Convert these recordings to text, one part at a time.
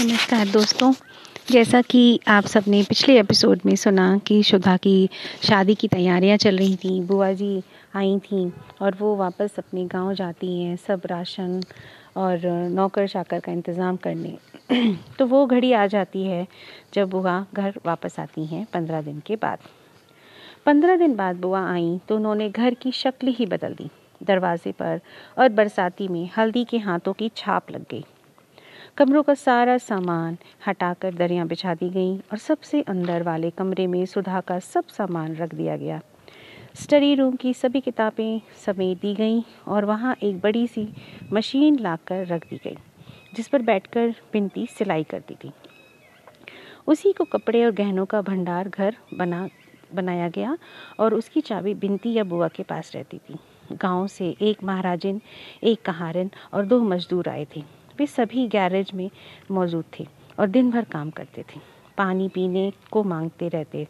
नमस्कार दोस्तों। जैसा कि आप सबने पिछले एपिसोड में सुना कि शुदा की शादी की तैयारियाँ चल रही थी, बुआ जी आई थी और वो वापस अपने गाँव जाती हैं, सब राशन और नौकर चाकर का इंतज़ाम करने। तो वो घड़ी आ जाती है जब बुआ घर वापस आती हैं पंद्रह दिन के बाद। पंद्रह दिन बाद बुआ आई तो उन्होंने घर की शक्ल ही बदल दी। दरवाजे पर और बरसाती में हल्दी के हाथों की छाप लग गई। कमरों का सारा सामान हटाकर दरियाँ बिछा दी गई और सबसे अंदर वाले कमरे में सुधा का सब सामान रख दिया गया। स्टडी रूम की सभी किताबें समेट दी गईं और वहाँ एक बड़ी सी मशीन लाकर रख दी गई, जिस पर बैठकर बिनती सिलाई करती थी उसी को कपड़े और गहनों का भंडार घर बना, बनाया गया और उसकी चाबी बिनती या बुआ के पास रहती थी। गाँव से एक महाराजन, एक कहारन और दो मजदूर आए थे। वे सभी गैरेज में मौजूद थे और दिन भर काम करते थे। पानी पीने को मांगते रहते।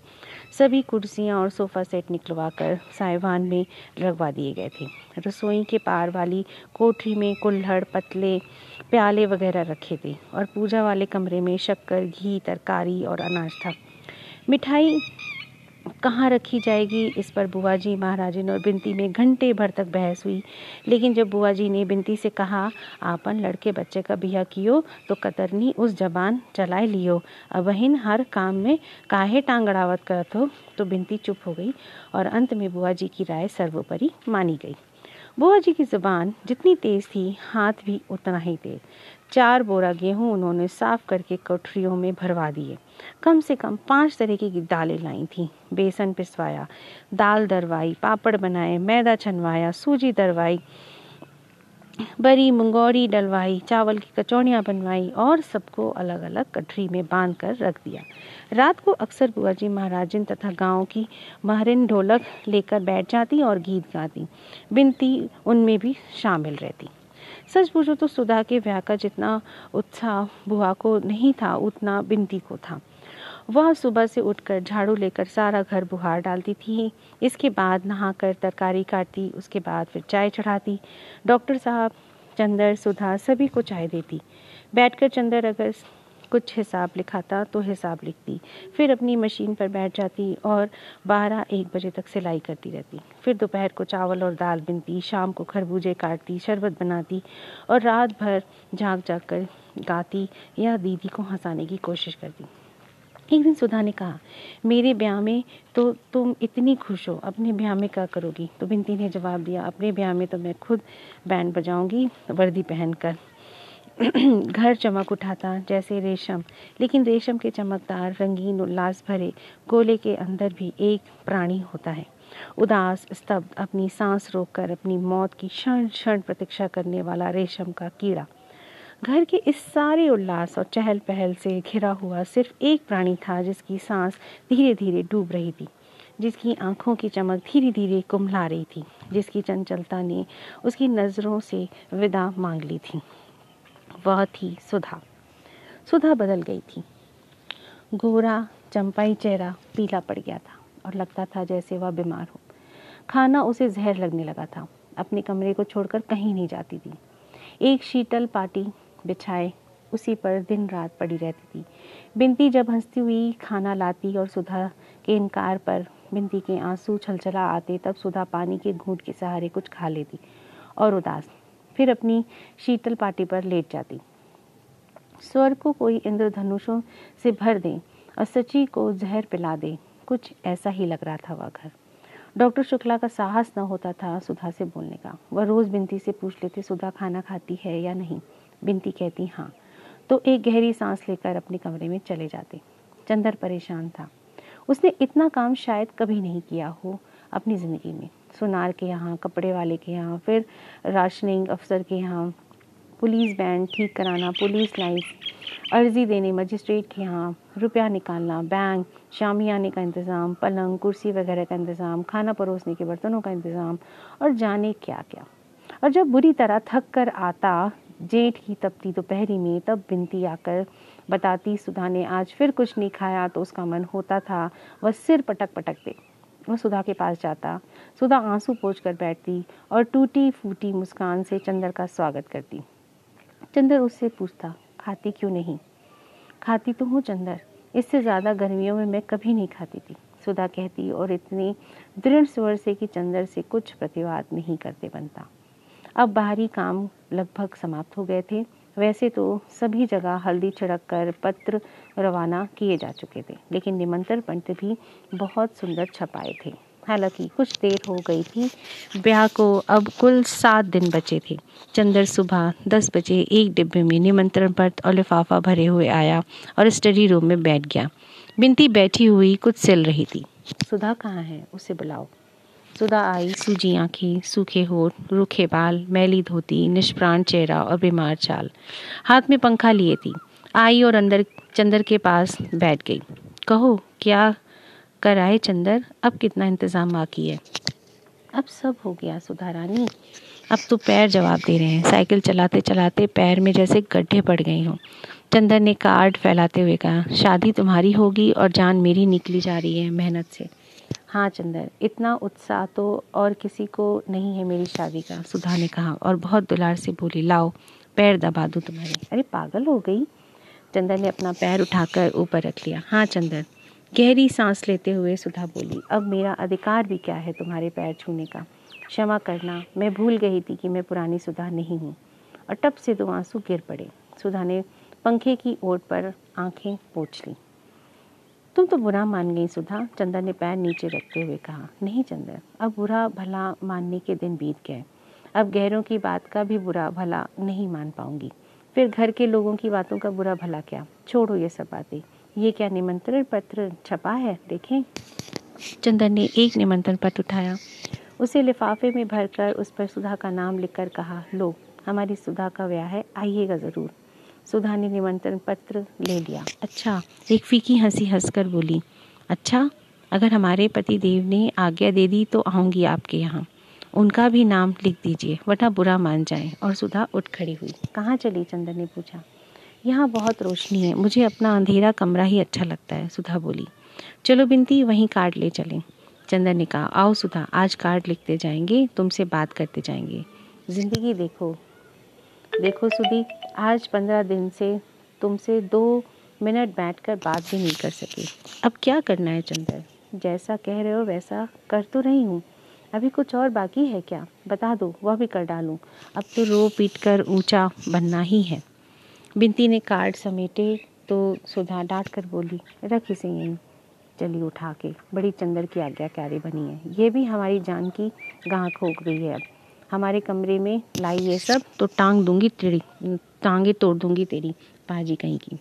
सभी कुर्सियाँ और सोफ़ा सेट निकलवा कर साइवान में लगवा दिए गए थे। रसोई के पार वाली कोठरी में कुल्हड़, पतले, प्याले वगैरह रखे थे और पूजा वाले कमरे में शक्कर, घी, तरकारी और अनाज था। मिठाई कहाँ रखी जाएगी? इस पर बुआ जी महाराजिन और बिनती में घंटे भर तक बहस हुई। लेकिन जब बुआ जी ने बिनती से कहा, आपन लड़के बच्चे का बिया कियो तो कतरनी उस जबान चलाए लियो। अब बहन हर काम में काहे टांग अड़ावत करत तो बिनती चुप हो गई और अंत में बुआ जी की राय सर्वोपरि मानी गई। बुआ जी की ज़ुबान जितनी तेज़ थी, हाथ भी उतना ही तेज। चार बोरा गेहूँ उन्होंने साफ़ करके कोठरियों में भरवा दिए। कम से कम पाँच तरह की दालें लाई थी। बेसन पिसवाया, दाल दरवाई, पापड़ बनाए, मैदा छनवाया, सूजी दरवाई, बरी, मुंगौरी डलवाई, चावल की कचौड़ियाँ बनवाई और सबको अलग अलग कटरी में बाँध कर रख दिया। रात को अक्सर बुआ जी महाराजिन तथा गाँव की महरिन ढोलक लेकर बैठ जाती और गीत गाती। बिनती उनमें भी शामिल रहती। सच पूछो तो सुधा के ब्याह का जितना उत्साह बुआ को नहीं था, उतना बिनती को था। वह सुबह से उठकर झाड़ू लेकर सारा घर बुहार डालती थी। इसके बाद नहाकर तरकारी काटती, उसके बाद फिर चाय चढ़ाती। डॉक्टर साहब, चंदर, सुधा सभी को चाय देती। बैठकर चंदर अगर कुछ हिसाब लिखाता तो हिसाब लिखती। फिर अपनी मशीन पर बैठ जाती और बारह एक बजे तक सिलाई करती रहती। फिर दोपहर को चावल और दाल बिनती, शाम को खरबूजे काटती, शरबत बनाती और रात भर झाँक झाँक कर गाती। या दीदी को हंसाने की कोशिश करती। एक दिन सुधा ने कहा, मेरे ब्याह में तो तुम इतनी खुश हो। अपने ब्याह में क्या करोगी? तो बिनती ने जवाब दिया, अपने ब्याह में तो मैं खुद बैंड बजाऊँगी, वर्दी पहनकर। घर चमक उठाता, जैसे रेशम। लेकिन रेशम के चमकदार, रंगीन उल्लास भरे गोले के अंदर भी एक प्राणी होता है। उदास, स्तब्ध, अपनी सांस रोककर, अपनी मौत की क्षण क्षण प्रतीक्षा करने वाला रेशम का कीड़ा। घर के इस सारे उल्लास और चहल पहल से घिरा हुआ सिर्फ़ एक प्राणी था, जिसकी सांस धीरे धीरे डूब रही थी, जिसकी आँखों की चमक धीरे धीरे कुम्हला रही थी, जिसकी चंचलता ने उसकी नज़रों से विदा मांग ली थी। वह थी सुधा। सुधा बदल गई थी। गोरा, चंपाई चेहरा पीला पड़ गया था और लगता था जैसे वह बीमार हो। खाना उसे जहर लगने लगा था। अपने कमरे को छोड़कर कहीं नहीं जाती थी। एक शीतल पार्टी बिछाए उसी पर दिन रात पड़ी रहती थी। बिनती जब हंसती हुई खाना लाती और सुधा के इनकार पर बिनती के आँसू छलछला आते, तब सुधा पानी के घूंट के सहारे कुछ खा लेती और उदास फिर अपनी शीतल पार्टी पर लेट जाती। स्वर्ग को कोई इंद्रधनुषों से भर दे और सची को जहर पिला दे, कुछ ऐसा ही लग रहा था वह घर। डॉक्टर शुक्ला का साहस न होता था सुधा से बोलने का। वह रोज़ बिनती से पूछ लेते, सुधा खाना खाती है या नहीं? बिनती कहती हाँ। तो एक गहरी सांस लेकर अपने कमरे में चले जाते। चंदर परेशान था। उसने इतना काम शायद कभी नहीं किया हो अपनी ज़िंदगी में। सुनार के यहाँ, कपड़े वाले के यहाँ, फिर राशनिंग अफसर के यहाँ, पुलिस बैंड ठीक कराना, पुलिस लाइफ अर्जी देने मजिस्ट्रेट के यहाँ, रुपया निकालना, बैंक शामियाने का इंतज़ाम, पलंग, कुर्सी वगैरह का इंतज़ाम, खाना परोसने के बर्तनों का इंतज़ाम, और जाने क्या क्या और जब बुरी तरह थक कर आता, जेठ की तपती दोपहरी में, तब बिनती आकर बताती सुधा ने आज फिर कुछ नहीं खाया तो उसका मन होता था, वह सिर पटक पटक दे। वह सुधा के पास जाता, सुधा आँसू पोछ कर बैठती और टूटी फूटी मुस्कान से चंदर का स्वागत करती। चंदर उससे पूछता, खाती क्यों नहीं? खाती तो हूँ चंदर, इससे ज़्यादा गर्मियों में मैं कभी नहीं खाती थी, सुधा कहती और इतनी दृढ़ स्वर से कि चंदर से कुछ प्रतिवाद नहीं करते बनता। अब बाहरी काम लगभग समाप्त हो गए थे। वैसे तो सभी जगह हल्दी छिड़क कर पत्र रवाना किए जा चुके थे, लेकिन निमंत्रण पत्र भी बहुत सुंदर छपाए थे। हालाँकि कुछ देर हो गई थी, ब्याह को अब कुल सात दिन बचे थे। चंदर सुबह दस बजे एक डिब्बे में निमंत्रण पत्र और लिफाफा भरे हुए आया और स्टडी रूम में बैठ गया। बिनती बैठी हुई कुछ सिल रही थी। सुधा कहाँ है? उसे बुलाओ। सुधा आई सूजी आँखें, सूखे होठ, रूखे बाल, मैली धोती, निष्प्राण चेहरा और बीमार चाल। हाथ में पंखा लिए थी। आई और अंदर, चंदर के पास बैठ गई। कहो, क्या कर आए चंदर? अब कितना इंतज़ाम बाकी है? अब सब हो गया सुधा रानी। अब तो पैर जवाब दे रहे हैं। साइकिल चलाते चलाते पैर में जैसे गड्ढे पड़ गए हूँ। चंदर ने कार्ड फैलाते हुए कहा, शादी तुम्हारी होगी और जान मेरी निकली जा रही है मेहनत से। हाँ चंदर इतना उत्साह तो और किसी को नहीं है मेरी शादी का, सुधा ने कहा, और बहुत दुलार से बोली, लाओ, पैर दबा दूँ तुम्हारे। अरे, पागल हो गई। चंदर ने अपना पैर उठाकर ऊपर रख लिया। हाँ चंदर गहरी सांस लेते हुए सुधा बोली, अब मेरा अधिकार भी क्या है तुम्हारे पैर छूने का? क्षमा करना, मैं भूल गई थी कि मैं पुरानी सुधा नहीं हूँ। और टप से दो आँसू गिर पड़े। सुधा ने पंखे की ओट पर आँखें पोछ ली। तुम तो बुरा मान गई सुधा चंदर ने पैर नीचे रखते हुए कहा। नहीं चंदर अब बुरा भला मानने के दिन बीत गए। अब गहरों की बात का भी बुरा भला नहीं मान पाऊँगी। फिर घर के लोगों की बातों का बुरा भला क्या? छोड़ो ये सब बातें। ये क्या निमंत्रण पत्र छपा है? देखें। चंदन ने एक निमंत्रण पत्र उठाया। उसे लिफाफे में भरकर उस पर सुधा का नाम लिखकर कहा, लो, हमारी सुधा का व्याह है, आइएगा ज़रूर। सुधा ने निमंत्रण पत्र ले लिया। अच्छा एक फीकी हँसी हंसकर बोली अच्छा अगर हमारे पति देव ने आज्ञा दे दी तो आऊँगी आपके यहाँ। उनका भी नाम लिख दीजिए, वरना बुरा मान जाए। और सुधा उठ खड़ी हुई। कहाँ चली? चंदन ने पूछा। यहाँ बहुत रोशनी है, मुझे अपना अंधेरा कमरा ही अच्छा लगता है, सुधा बोली। चलो बिनती वहीं कार्ड ले चलें। चंदन ने कहा। आओ सुधा, आज कार्ड लिखते जाएँगे, तुमसे बात करते जाएँगे। ज़िंदगी देखो। देखो सुधी आज पंद्रह दिन से तुमसे दो मिनट बैठकर बात भी नहीं कर सके। अब क्या करना है चंदर? जैसा कह रहे हो वैसा कर तो रही हूँ। अभी कुछ और बाकी है क्या? बता दो, वह भी कर डालूँ। अब तो रो पीट कर ऊँचा बनना ही है। बिनती ने कार्ड समेटे तो सुधा डांट कर बोली, रख इसे यहीं। चली उठा के। बड़ी चंदर की आज्ञाकारी बनी है। ये भी हमारी जान की गाहक हो गई है अब। हमारे कमरे में लाई ये सब तो टांग दूँगी तेरी टांगे तोड़ दूँगी तेरी पाजी कहीं की।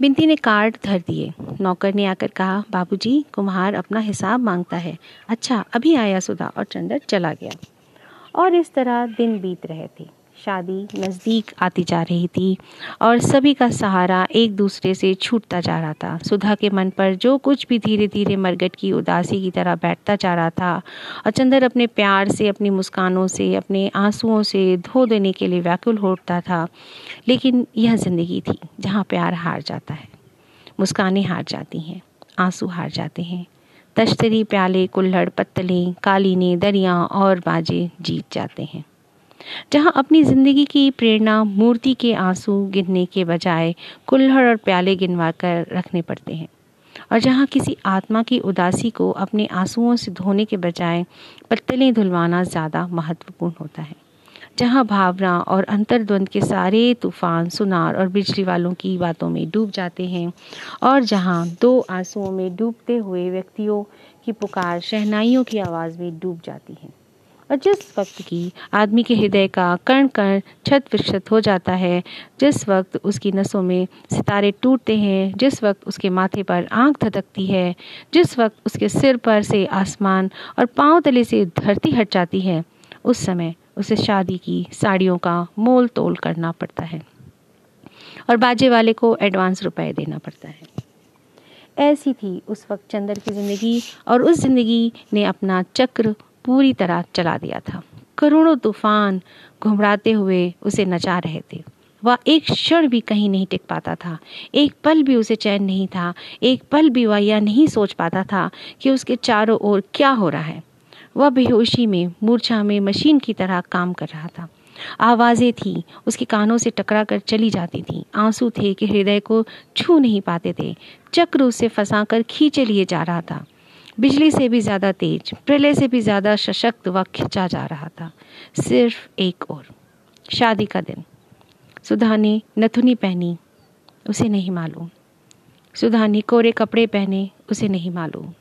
बिनती ने कार्ड धर दिए। नौकर ने आकर कहा, बाबूजी, कुम्हार अपना हिसाब माँगता है। अच्छा अभी आया सुधा और चंदर चला गया। और इस तरह दिन बीत रहे थे। शादी नज़दीक आती जा रही थी और सभी का सहारा एक दूसरे से छूटता जा रहा था। सुधा के मन पर जो कुछ भी धीरे धीरे मरगट की उदासी की तरह बैठता जा रहा था और चंदर अपने प्यार से, अपनी मुस्कानों से, अपने आंसुओं से धो देने के लिए व्याकुल होता था। लेकिन यह ज़िंदगी थी जहाँ प्यार हार जाता है, मुस्कानें हार जाती हैं, आँसू हार जाते हैं। तश्तरी प्याले, कुल्हड़ पत्तलें, कालीने, दरिया और बाजे जीत जाते हैं। जहाँ अपनी ज़िंदगी की प्रेरणा मूर्ति के आँसू गिनने के बजाय कुल्हड़ और प्याले गिनवा कर रखने पड़ते हैं। और जहाँ किसी आत्मा की उदासी को अपने आंसुओं से धोने के बजाय पत्तलें धुलवाना ज़्यादा महत्वपूर्ण होता है। जहाँ भावना और अंतर्द्वंद के सारे तूफ़ान, सुनार और बिजली वालों की बातों में डूब जाते हैं और जहाँ दो आंसुओं में डूबते हुए व्यक्तियों की पुकार शहनाइयों की आवाज़ में डूब जाती है। और जिस वक्त की आदमी के हृदय का कण कण छत विक्षत हो जाता है, जिस वक्त उसकी नसों में सितारे टूटते हैं, जिस वक्त उसके माथे पर आँख धधकती है, जिस वक्त उसके सिर पर से आसमान और पाँव तले से धरती हट जाती है, उस समय उसे शादी की साड़ियों का मोल तोल करना पड़ता है और बाजे वाले को एडवांस रुपए देना पड़ता है। ऐसी थी उस वक्त चंदर की ज़िंदगी और उस ज़िंदगी ने अपना चक्र पूरी तरह चला दिया था। करोड़ों तूफ़ान घुमराते हुए उसे नचा रहे थे। वह एक क्षण भी कहीं नहीं टिक पाता था। एक पल भी उसे चैन नहीं था। एक पल भी वह यह नहीं सोच पाता था कि उसके चारों ओर क्या हो रहा है। वह बेहोशी में, मूर्छा में मशीन की तरह काम कर रहा था। आवाज़ें थी, उसके कानों से टकरा कर चली जाती थी। आँसू थे कि हृदय को छू नहीं पाते थे। चक्र उसे फंसा कर खींचे लिए जा रहा था। बिजली से भी ज़्यादा तेज, प्रलय से भी ज़्यादा सशक्त व खिंचा जा रहा था। सिर्फ़ एक और, शादी का दिन। सुधा ने नथुनी पहनी, उसे नहीं मालूम। सुधा ने कोरे कपड़े पहने, उसे नहीं मालूम।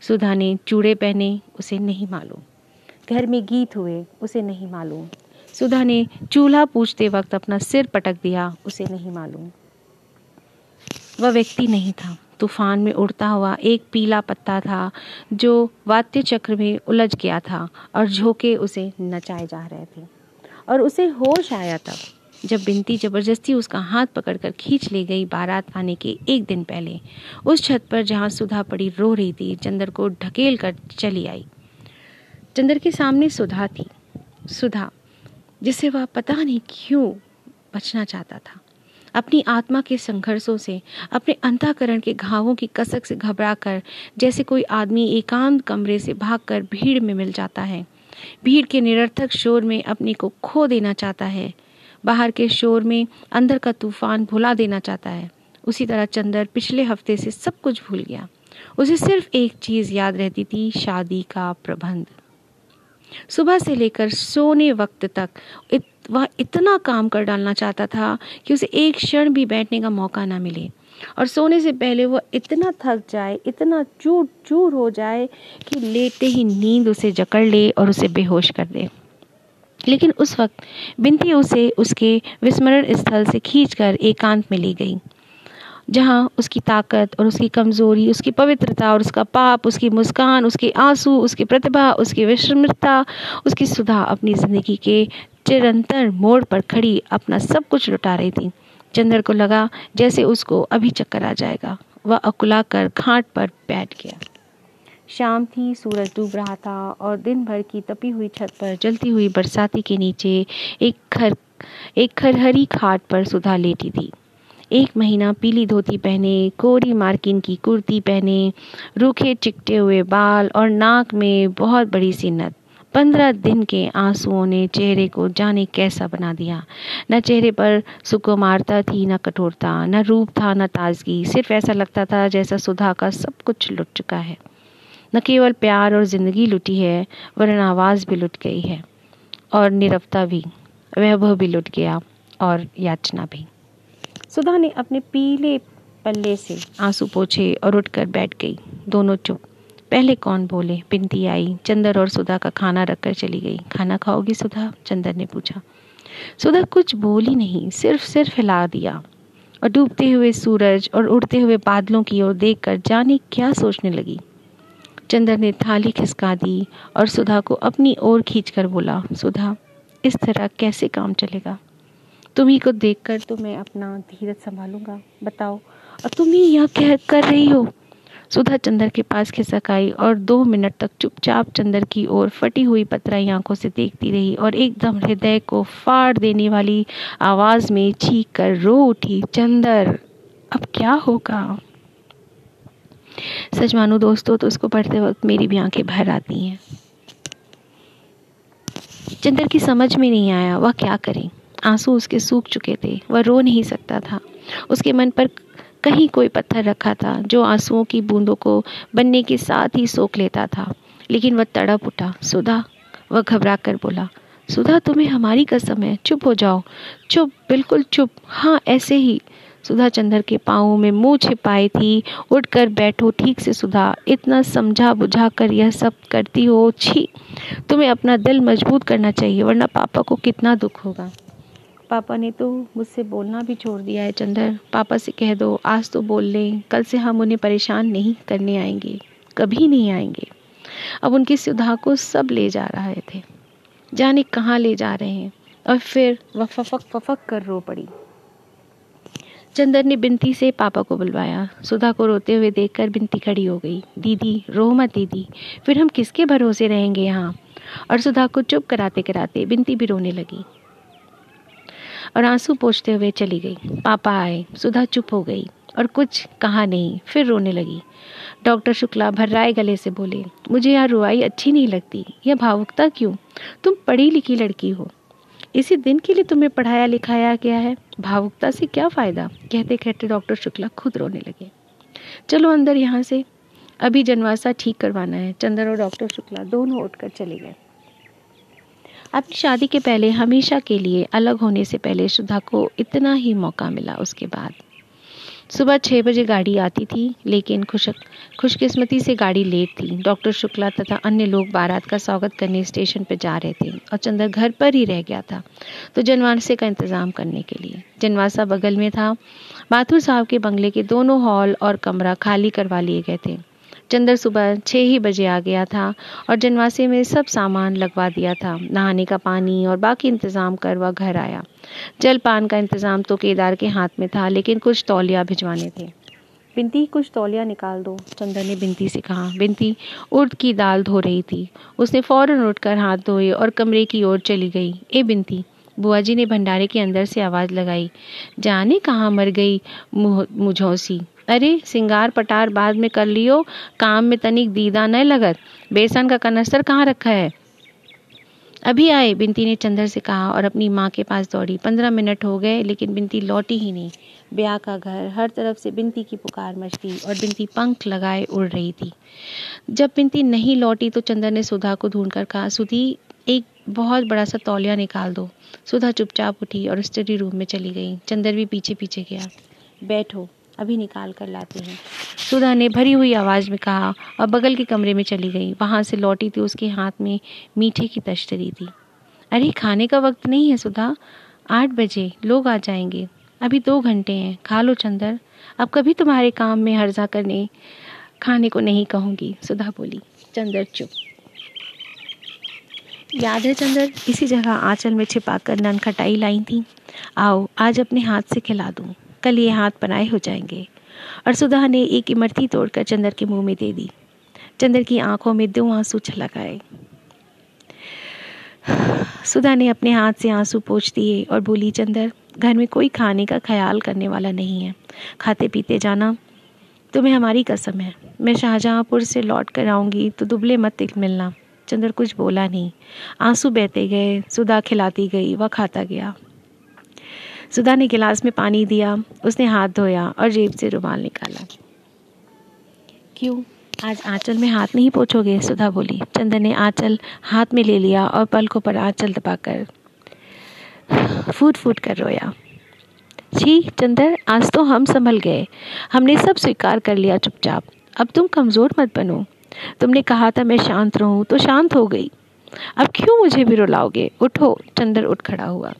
सुधा ने चूड़े पहने, उसे नहीं मालूम। घर में गीत हुए, उसे नहीं मालूम। सुधा ने चूल्हा पूछते वक्त अपना सिर पटक दिया, उसे नहीं मालूम। वह व्यक्ति नहीं था। तूफ़ान में उड़ता हुआ एक पीला पत्ता था, जो वाद्य चक्र में उलझ गया था और झोंके उसे नचाए जा रहे थे। और उसे होश आया तब, जब बिनती ज़बरदस्ती उसका हाथ पकड़कर खींच ले गई बारात आने के एक दिन पहले। उस छत पर जहाँ सुधा पड़ी रो रही थी, चंदर को ढकेल कर चली आई। चंदर के सामने सुधा थी। सुधा, जिसे वह पता नहीं क्यों बचना चाहता था। अपनी आत्मा के संघर्षों से अपने अंतःकरण के घावों की कसक से घबराकर जैसे कोई आदमी एकांत कमरे से भागकर भीड़ में मिल जाता है। भीड़ के निरर्थक शोर में अपने को खो देना चाहता है। बाहर के शोर में अंदर का तूफ़ान भुला देना चाहता है। उसी तरह चंदर पिछले हफ़्ते से सब कुछ भूल गया। उसे सिर्फ़ एक चीज़ याद रहती थी शादी का प्रबंध। सुबह से लेकर सोने वक्त तक इत, वह इतना काम कर डालना चाहता था कि उसे एक क्षण भी बैठने का मौका ना मिले। और सोने से पहले वह इतना थक जाए, इतना चूर चूर हो जाए कि लेते ही नींद उसे जकड़ ले और उसे बेहोश कर दे। लेकिन उस वक्त बिनती उसे उसके विस्मरण स्थल से खींचकर एकांत में ले गई, जहाँ उसकी ताकत और उसकी कमज़ोरी, उसकी पवित्रता और उसका पाप, उसकी मुस्कान, उसके आँसू, उसकी प्रतिभा, उसकी विस्मृतता उसकी सुधा अपनी ज़िंदगी के चिरंतर मोड़ पर खड़ी अपना सब कुछ लुटा रही थी। चंद्र को लगा जैसे उसको अभी चक्कर आ जाएगा। वह अकुला कर घाट पर बैठ गया। शाम थी, सूरज डूब रहा था और दिन भर की तपी हुई छत पर जलती हुई बरसाती के नीचे एक खर, एक खरहरी खाट पर सुधा लेटी थी। एक महीना पीली धोती पहने, कोरी मार्किन की कुर्ती पहने, रूखे चिकटे हुए बाल और नाक में बहुत बड़ी सी नत पंद्रह दिन के आंसुओं ने चेहरे को जाने कैसा बना दिया। न चेहरे पर सुकुमारता थी, न कठोरता, न रूप था, न ताजगी। सिर्फ़ ऐसा लगता था जैसा सुधा का सब कुछ लुट चुका है। न केवल प्यार और ज़िंदगी लुटी है, वरन आवाज़ भी लुट गई है। और निरवता भी, वैभव भी लुट गया, और याचना भी। सुधा ने अपने पीले पल्ले से आँसू पोछे और उठकर बैठ गई। दोनों चुप पहले कौन बोले? बिनती आई, चंदर और सुधा का खाना रखकर चली गई। खाना खाओगी सुधा? चंदर ने पूछा। सुधा कुछ बोली नहीं, सिर्फ़ सिर्फ़ हिला दिया। और डूबते हुए सूरज और उड़ते हुए बादलों की ओर देखकर जाने क्या सोचने लगी। चंदर ने थाली खिसका दी और सुधा को अपनी ओर खींचकर बोला, सुधा, इस तरह कैसे काम चलेगा? तुम्ही को देखकर तो मैं अपना धीरज संभालूँगा। बताओ, और तुम ही यह कह कर रही हो? सुधा चंदर के पास खिसक आई और दो मिनट तक चुपचाप चंदर की ओर फटी हुई पतराई आँखों से देखती रही और एकदम हृदय को फाड़ देने वाली आवाज़ में चीख कर रो उठी, चंदर, अब क्या होगा? सच मानो दोस्तों तो उसको पढ़ते वक्त मेरी भी आँखें भर आती हैं। चंदर की समझ में नहीं आया, वह क्या करे? आँसू उसके सूख चुके थे, वह रो नहीं सकता था। उसके मन पर कहीं कोई पत्थर रखा था जो आंसुओं की बूंदों को बनने के साथ ही सोख लेता था। लेकिन वह तड़प उठा। सुधा, वह घबरा कर बोला, सुधा, तुम्हें हमारी कसम है। चुप हो जाओ। चुप, बिल्कुल चुप। हाँ ऐसे ही। सुधा चंद्र के पाँव में मुँह छिपाई थी। उठकर बैठो, ठीक से, सुधा, इतना समझा बुझा कर यह सब करती हो, छी। तुम्हें अपना दिल मज़बूत करना चाहिए, वरना पापा को कितना दुख होगा? पापा ने तो मुझसे बोलना भी छोड़ दिया है, चंदर। पापा से कह दो, आज तो बोल लें, कल से हम उन्हें परेशान नहीं करने आएँगे, कभी नहीं आएँगे। अब उनकी सुधा को सब ले जा रहे थे। जाने कहाँ ले जा रहे हैं। और फिर वह फफक फफक कर रो पड़ी। चंदर ने बिनती से पापा को बुलवाया। सुधा को रोते हुए देखकर बिनती खड़ी हो गई। दीदी, रो मत दीदी, फिर हम किसके भरोसे रहेंगे यहाँ? और सुधा को चुप कराते कराते बिनती भी रोने लगी। और आँसू पोछते हुए चली गई। पापा आए, सुधा चुप हो गई और कुछ कहा नहीं, फिर रोने लगी। डॉक्टर शुक्ला भर्राए गले से बोले, मुझे यहाँ रुआई अच्छी नहीं लगती। यह भावुकता क्यों? तुम पढ़ी लिखी लड़की हो। इसी दिन के लिए तुम्हें पढ़ाया लिखाया गया है। भावुकता से क्या फ़ायदा? कहते कहते डॉक्टर शुक्ला खुद रोने लगे। चलो अंदर यहाँ से। अभी जनवासा ठीक करवाना है। चंदर और डॉक्टर शुक्ला दोनों उठकर चले गए। अपनी शादी के पहले, हमेशा के लिए अलग होने से पहले सुधा को इतना ही मौका मिला उसके बाद। सुबह छः बजे गाड़ी आती थी, लेकिन खुश, खुशकिस्मती से गाड़ी लेट थी। डॉक्टर शुक्ला तथा अन्य लोग बारात का स्वागत करने स्टेशन पर जा रहे थे और चंद्र घर पर ही रह गया था तो जनवासे का इंतज़ाम करने के लिए। जनवासा बगल में था। माथुर साहब के बंगले के दोनों हॉल और कमरा खाली करवा लिए गए थे। चंदर सुबह छः ही बजे आ गया था और जनवासे में सब सामान लगवा दिया था। नहाने का पानी और बाकी इंतज़ाम कर वह घर आया। जलपान का इंतज़ाम तो केदार के हाथ में था, लेकिन कुछ तौलिया भिजवाने थे। बिनती कुछ तौलिया निकाल दो, चंदर ने बिनती से कहा। बिनती उर्द की दाल धो रही थी। उसने फ़ौरन उठकर हाथ धोए और कमरे की ओर चली गई। ए बिनती बुआ जी ने भंडारे के अंदर से आवाज़ लगाई। जाने कहाँ मर गई मुझौसी? अरे, सिंगार पटार बाद में कर लियो, काम में तनिक दीदा न लगत। बेसन का कनस्तर कहाँ रखा है? अभी आए, बिनती ने चंदर से कहा और अपनी माँ के पास दौड़ी। पंद्रह मिनट हो गए, लेकिन बिनती लौटी ही नहीं। ब्याह का घर, हर तरफ़ से बिनती की पुकार मचती और बिनती पंख लगाए उड़ रही थी। जब बिनती नहीं लौटी तो चंदर ने सुधा को ढूंढ कर कहा, सुधी, एक बहुत बड़ा सा तौलिया निकाल दो। सुधा चुपचाप उठी और स्टडी रूम में चली गई। चंदर भी पीछे पीछे गया। बैठो। अभी निकाल कर लाते हैं। सुधा ने भरी हुई आवाज़ में कहा और बगल के कमरे में चली गई। वहाँ से लौटी थी, उसके हाथ में मीठे की तश्तरी थी। अरे, खाने का वक्त नहीं है सुधा। आठ बजे, लोग आ जाएँगे। अभी दो घंटे हैं। खा लो चंदर। अब कभी तुम्हारे काम में हर्जा करने, खाने को नहीं कहूँगी, सुधा बोली। चंदर चुप। याद है चंदर, इसी जगह आंचल में छिपाकर नन खटाई लाई थी। आओ, आज अपने हाथ से खिला दूँ। कल ये हाथ बनाए हो जाएँगे। और सुधा ने एक इमरती तोड़कर चंदर के मुँह में दे दी। चंदर की आँखों में दो आँसू छलक आए सुधा ने अपने हाथ से आँसू पोछ दिए और बोली, चंदर, घर में कोई खाने का ख्याल करने वाला नहीं है। खाते पीते जाना, तुम्हें हमारी कसम है। मैं शाहजहाँपुर से लौट कर आऊँगी तो दुबले मत मिलना। चंदर कुछ बोला नहीं। आँसू बहते गए, सुधा खिलाती गई, वह खाता गया। सुधा ने गिलास में पानी दिया, उसने हाथ धोया और जेब से रुमाल निकाला। क्यों? आज आंचल में हाथ नहीं पोछोगे? सुधा बोली। चंदन ने आंचल हाथ में ले लिया और पलकों पर आंचल दबाकर फूट फूट कर रोया। छी, चंदर, आज तो हम संभल गए। हमने सब स्वीकार कर लिया चुपचाप। अब तुम कमज़ोर मत बनो। तुमने कहा था मैं शांत रहूँ तो शांत हो गई। अब क्यों मुझे भी रुलाओगे? उठो, चंदर उठ खड़ा हुआ।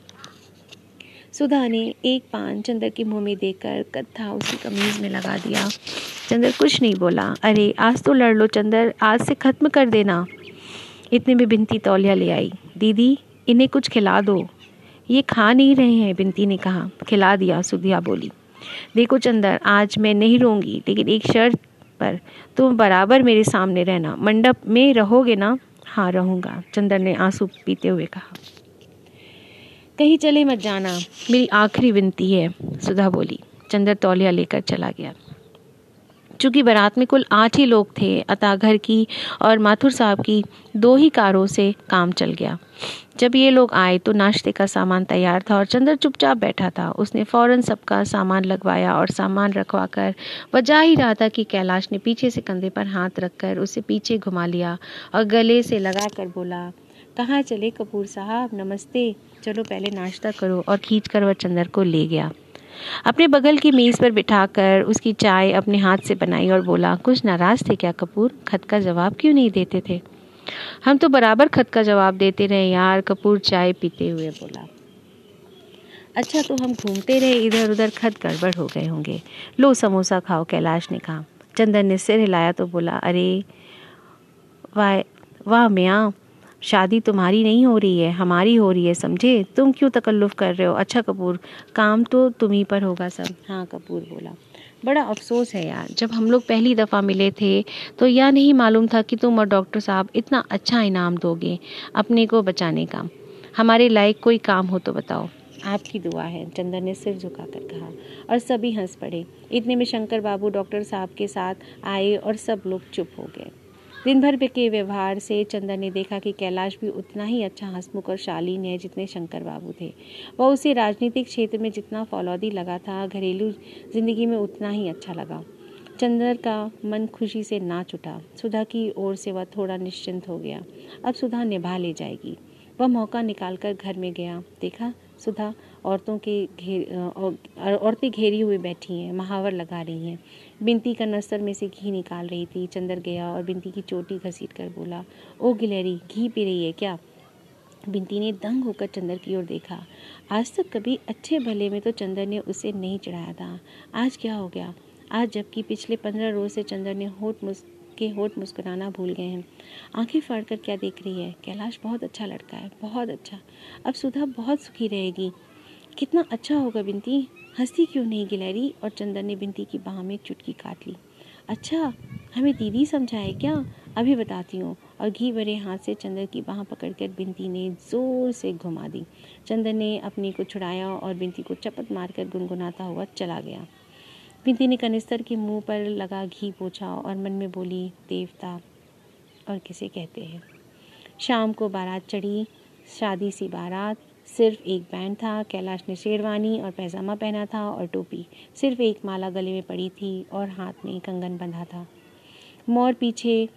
सुधा ने एक पान चंदर के मुँह में देकर कत्था उसी कमीज में लगा दिया। चंदर कुछ नहीं बोला। अरे, आज तो लड़ लो चंदर, आज से ख़त्म कर देना। इतने में बिनती तौलिया ले आई। दीदी, इन्हें कुछ खिला दो। ये खा नहीं रहे हैं, बिनती ने कहा। खिला दिया, सुधिया बोली। देखो चंदर, आज मैं नहीं रोऊँगी लेकिन एक शर्त पर तुम बराबर मेरे सामने रहना। मंडप में रहोगे ना? हाँ रहूँगा, चंदर ने आँसू पीते हुए कहा। कहीं चले मत जाना। मेरी आखिरी विनती है, सुधा बोली। चंदर तौलिया लेकर चला गया। चूँकि बारात में कुल आठ ही लोग थे अतः घर की और माथुर साहब की, दो ही कारों से काम चल गया। जब ये लोग आए तो नाश्ते का सामान तैयार था और चंदर चुपचाप बैठा था। उसने फ़ौरन सबका सामान लगवाया और सामान रखवा कर वह जा ही रहा था कि कैलाश ने पीछे से कंधे पर हाथ रखकर उसे पीछे घुमा लिया और गले से लगा कर बोला कहाँ चले कपूर साहब? नमस्ते। चलो पहले नाश्ता करो और खींच कर वह चंदर को ले गया। अपने बगल की मेज़ पर बिठाकर उसकी चाय अपने हाथ से बनाई और बोला, कुछ नाराज़ थे क्या कपूर? खत का जवाब क्यों नहीं देते थे? हम तो बराबर खत का जवाब देते रहे यार, कपूर चाय पीते हुए बोला। अच्छा तो हम घूमते रहे इधर उधर खत गड़बड़ हो गए होंगे। लो समोसा खाओ, कैलाश ने कहा। चंदन ने सिर हिलाया तो बोला, अरे, वाह वाह मियाँ शादी तुम्हारी नहीं हो रही है, हमारी हो रही है, समझे? तुम क्यों तकल्लुफ़ कर रहे हो? अच्छा कपूर, काम तो तुम ही पर होगा सब। हाँ कपूर बोला। बड़ा अफसोस है यार, जब हम लोग पहली दफ़ा मिले थे तो यह नहीं मालूम था कि तुम और डॉक्टर साहब इतना अच्छा इनाम दोगे अपने को बचाने का। हमारे लायक कोई काम हो तो बताओ। आपकी दुआ है, चंदन ने सिर झुकाकर कहा, और सभी हंस पड़े। इतने में शंकर बाबू डॉक्टर साहब के साथ आए और सब लोग चुप हो गए। दिन भर के व्यवहार से चंदन ने देखा कि कैलाश भी उतना ही अच्छा हंसमुख और शालीन है जितने शंकर बाबू थे। वह उसे राजनीतिक क्षेत्र में जितना फौलौदी लगा था, घरेलू ज़िंदगी में उतना ही अच्छा लगा। चंदर का मन खुशी से नाच उठा। सुधा की ओर से वह थोड़ा निश्चिंत हो गया। अब सुधा निभा ले जाएगी। वह मौका निकालकर घर में गया। देखा सुधा, औरतों के घेर औरतें घेरी हुई बैठी हैं, महावर लगा रही हैं। बिनती का नस्तर में से घी निकाल रही थी, चंदर गया और बिनती की चोटी घसीट कर बोला, ओ गिलहरी, घी पी रही है क्या? बिनती ने दंग होकर चंदर की ओर देखा। आज तक कभी अच्छे भले में तो चंदर ने उसे नहीं चढ़ाया था। आज क्या हो गया? आज जबकि पिछले पंद्रह रोज से चंदर ने होठ मुस के होठ मुस्कुराना भूल गए हैं। आँखें फाड़ कर क्या देख रही है? कैलाश बहुत अच्छा लड़का है, बहुत अच्छा। अब सुधा बहुत सुखी रहेगी। कितना अच्छा होगा बिनती हंसती क्यों नहीं गिलहरी? और चंदन ने बिनती की बाह में चुटकी काट ली। अच्छा हमें दीदी समझाए क्या? अभी बताती हूँ। और घी भरे हाथ से चंदन की बाह पकड़कर बिनती ने ज़ोर से घुमा दी। चंदन ने अपनी को छुड़ाया और बिनती को चपत मारकर गुनगुनाता हुआ चला गया। बिनती ने कनिस्तर के मुँह पर लगा घी पोछा और मन में बोली, देवता, और किसे कहते हैं? शाम को बारात चढ़ी, शादी सी बारात, सिर्फ़ एक बैंड था, कैलाश ने शेरवानी और पैजामा पहना था और टोपी, सिर्फ़ एक माला गले में पड़ी थी और हाथ में कंगन बंधा था। मोर पीछे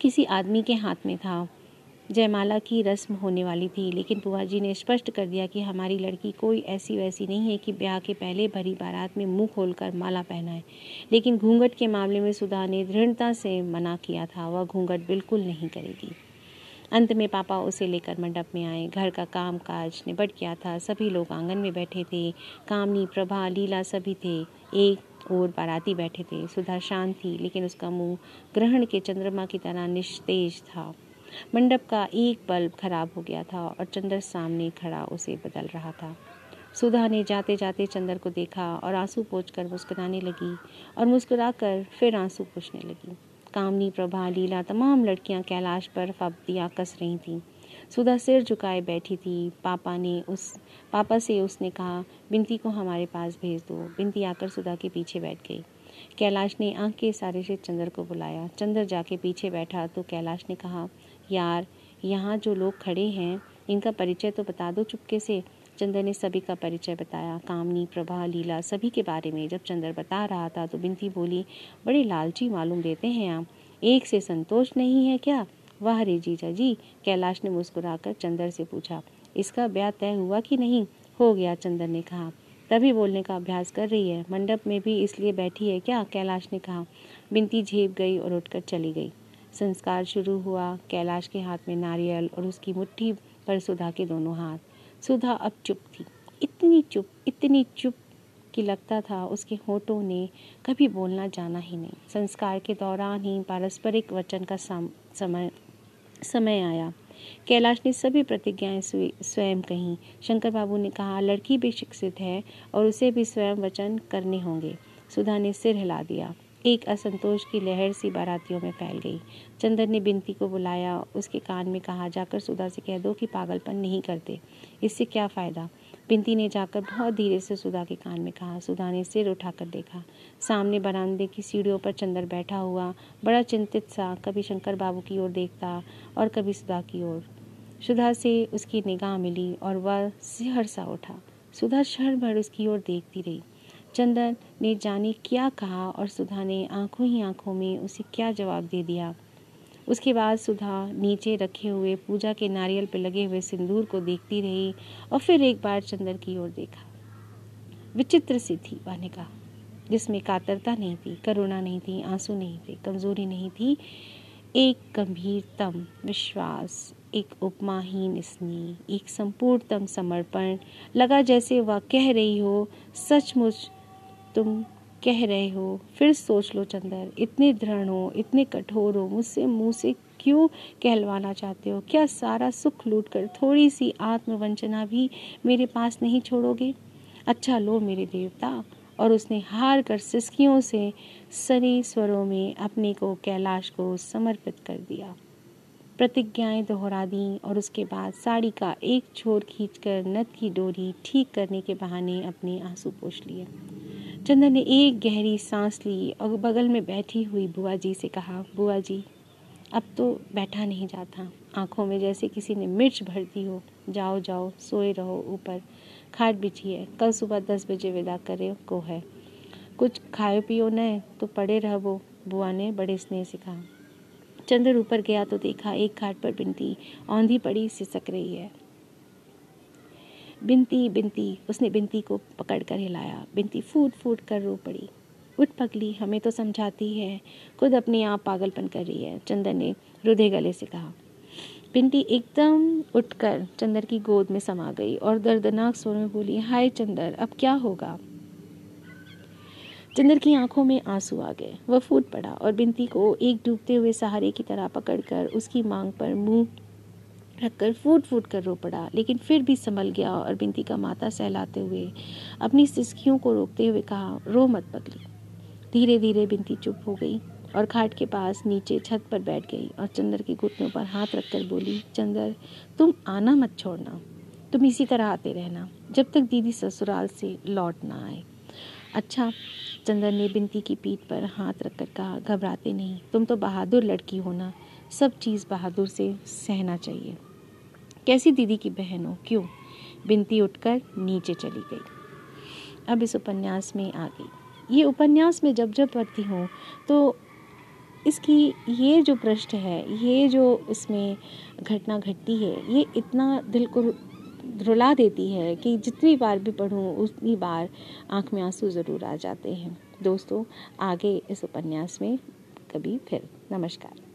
किसी आदमी के हाथ में था। जयमाला की रस्म होने वाली थी, लेकिन बुआ जी ने स्पष्ट कर दिया कि हमारी लड़की कोई ऐसी वैसी नहीं है कि ब्याह के पहले भरी बारात में मुँह खोलकर माला पहनाए। लेकिन घूंघट के मामले में सुधा ने दृढ़ता से मना किया था, वह घूंघट बिल्कुल नहीं करेगी। अंत में पापा उसे लेकर मंडप में आए। घर का काम काज निबट गया था। सभी लोग आँगन में बैठे थे। कामनी, प्रभा, लीला सभी थे। एक और बाराती बैठे थे। सुधा शांत थी, लेकिन उसका मुँह ग्रहण के चंद्रमा की तरह निस्तेज था। मंडप का एक बल्ब खराब हो गया था और चंद्र सामने खड़ा उसे बदल रहा था। सुधा ने जाते जाते चंद्र को देखा और आँसू पोछ कर मुस्कुराने लगी और मुस्कुरा कर फिर आँसू पोछने लगी। कामनी, प्रभा, लीला तमाम लड़कियाँ कैलाश पर फब्दियाँ कस रही थीं। सुधा सिर झुकाए बैठी थी। पापा ने उस, पापा से उसने कहा बिनती को हमारे पास भेज दो। बिनती आकर सुधा के पीछे बैठ गई। कैलाश ने आँख के इशारे से चंद्र को बुलाया। चंद्र जाके पीछे बैठा तो कैलाश ने कहा यार, यहाँ जो लोग खड़े हैं, इनका परिचय तो बता दो चुपके से। चंद्र ने सभी का परिचय बताया। कामनी, प्रभा, लीला सभी के बारे में। जब चंद्र बता रहा था तो बिनती बोली, बड़े लालची मालूम देते हैं आप। एक से संतोष नहीं है क्या? वाह रे जीजा जी, कैलाश ने मुस्कुराकर चंद्र से पूछा। इसका ब्याह तय हुआ कि नहीं? हो गया चंद्र ने कहा। तभी बोलने का अभ्यास कर रही है। मंडप में भी इसलिए बैठी है क्या? कैलाश ने कहा। बिनती झेप गई और उठकर चली गई। संस्कार शुरू हुआ, कैलाश के हाथ में नारियल और उसकी मुट्ठी पर सुधा के दोनों हाथ। सुधा अब चुप थी। इतनी चुप इतनी चुप कि लगता था उसके होठों ने कभी बोलना जाना ही नहीं। संस्कार के दौरान ही पारस्परिक वचन का समय समय आया। कैलाश ने सभी प्रतिज्ञाएँ स्वयं कही। शंकर बाबू ने कहा, लड़की भी शिक्षित है और उसे भी स्वयं वचन करने होंगे। सुधा ने सिर हिला दिया। एक असंतोष की लहर सी बारातियों में फैल गई। चंदन ने बिनती को बुलाया, उसके कान में कहा, जाकर सुधा से कह दो कि पागलपन नहीं करते। इससे क्या फ़ायदा? बिनती ने जाकर बहुत धीरे से सुधा के कान में कहा। सुधा ने सिर उठाकर देखा। सामने बरामदे की सीढ़ियों पर चंदर बैठा हुआ, बड़ा चिंतित सा, कभी शंकर बाबू की ओर देखता और कभी सुधा की ओर। सुधा से उसकी निगाह मिली और वह सिहर सा उठा। सुधा शहर भर उसकी ओर देखती रही। चंदन ने जाने क्या कहा और सुधा ने आँखों ही आँखों में उसे क्या जवाब दे दिया। उसके बाद सुधा नीचे रखे हुए पूजा के नारियल पर लगे हुए सिंदूर को देखती रही और फिर एक बार चंदन की ओर देखा। विचित्र सी थी वह निगाह, जिसमें कातरता नहीं थी, करुणा नहीं थी, आँसू नहीं थे, कमज़ोरी नहीं थी, एक गंभीरतम विश्वास, एक उपमाहीन स्नेह, एक संपूर्णतम समर्पण, लगा जैसे वह कह रही हो, सचमुच तुम कह रहे हो, फिर सोच लो चंदर, इतने दृढ़ हो, इतने कठोर हो, मुझसे मुँह से क्यों कहलवाना चाहते हो? क्या सारा सुख लूट कर थोड़ी सी आत्मवंचना भी मेरे पास नहीं छोड़ोगे? अच्छा लो मेरे देवता। और उसने हार कर सिस्कियों से सनी स्वरों में अपने को कैलाश को समर्पित कर दिया। प्रतिज्ञाएँ दोहरा दी और उसके बाद साड़ी का एक छोर खींचकर नथ की डोरी ठीक करने के बहाने अपने आँसू पोछ लिए। चंदन ने एक गहरी सांस ली और बगल में बैठी हुई बुआ जी से कहा, बुआ जी, अब तो बैठा नहीं जाता। आँखों में जैसे किसी ने मिर्च भर दी हो, जाओ जाओ, सोए रहो ऊपर। खाट बिछी है, कल सुबह दस बजे विदा करे को है। कुछ खाए पियो न तो पड़े रह वो। बुआ ने बड़े स्नेह से कहा। चंद्र ऊपर गया तो देखा एक खाट पर बिनती, औंधी पड़ी, सिसक रही है। बिनती बिनती। उसने बिनती को पकड़ कर हिलाया। बिनती फूट फूट कर रो पड़ी। उठ पगली, हमें तो समझाती है। खुद अपने आप पागलपन कर रही है, चंदन ने रुधे गले से कहा। बिंटी एकदम उठकर चंदर की गोद में समा गई और दर्दनाक स्वर में बोली, हाय चंदर, अब क्या होगा? चंदर की आँखों में आँसू आ गए। वह फूट पड़ा और बिनती को एक डूबते हुए सहारे की तरह पकड़कर उसकी मांग पर मुँह रखकर फूट फूट कर रो पड़ा, लेकिन फिर भी संभल गया और बिनती का माता सहलाते हुए अपनी सिसकियों को रोकते हुए कहा, रो मत पगली धीरे धीरे बिनती चुप हो गई और खाट के पास नीचे छत पर बैठ गई और चंदर के घुटनों पर हाथ रखकर बोली, चंदर, तुम आना मत छोड़ना। तुम इसी तरह आते रहना, जब तक दीदी ससुराल से लौट ना आए। अच्छा चंदर ने बिनती की पीठ पर हाथ रखकर कहा, घबराते नहीं, तुम तो बहादुर लड़की हो ना। सब चीज़ बहादुर से सहना चाहिए। कैसी दीदी की बहन? हो क्यों? बिनती उठकर नीचे चली गई। अब इस उपन्यास में आ गई। ये उपन्यास में जब जब पढ़ती हूँ तो इसकी ये जो पृष्ठ है, ये जो इसमें घटना घटती है, ये इतना दिल को रुला देती है कि जितनी बार भी पढ़ूँ, उतनी बार आँख में आँसू ज़रूर आ जाते हैं। दोस्तों, आगे इस उपन्यास में कभी फिर। नमस्कार।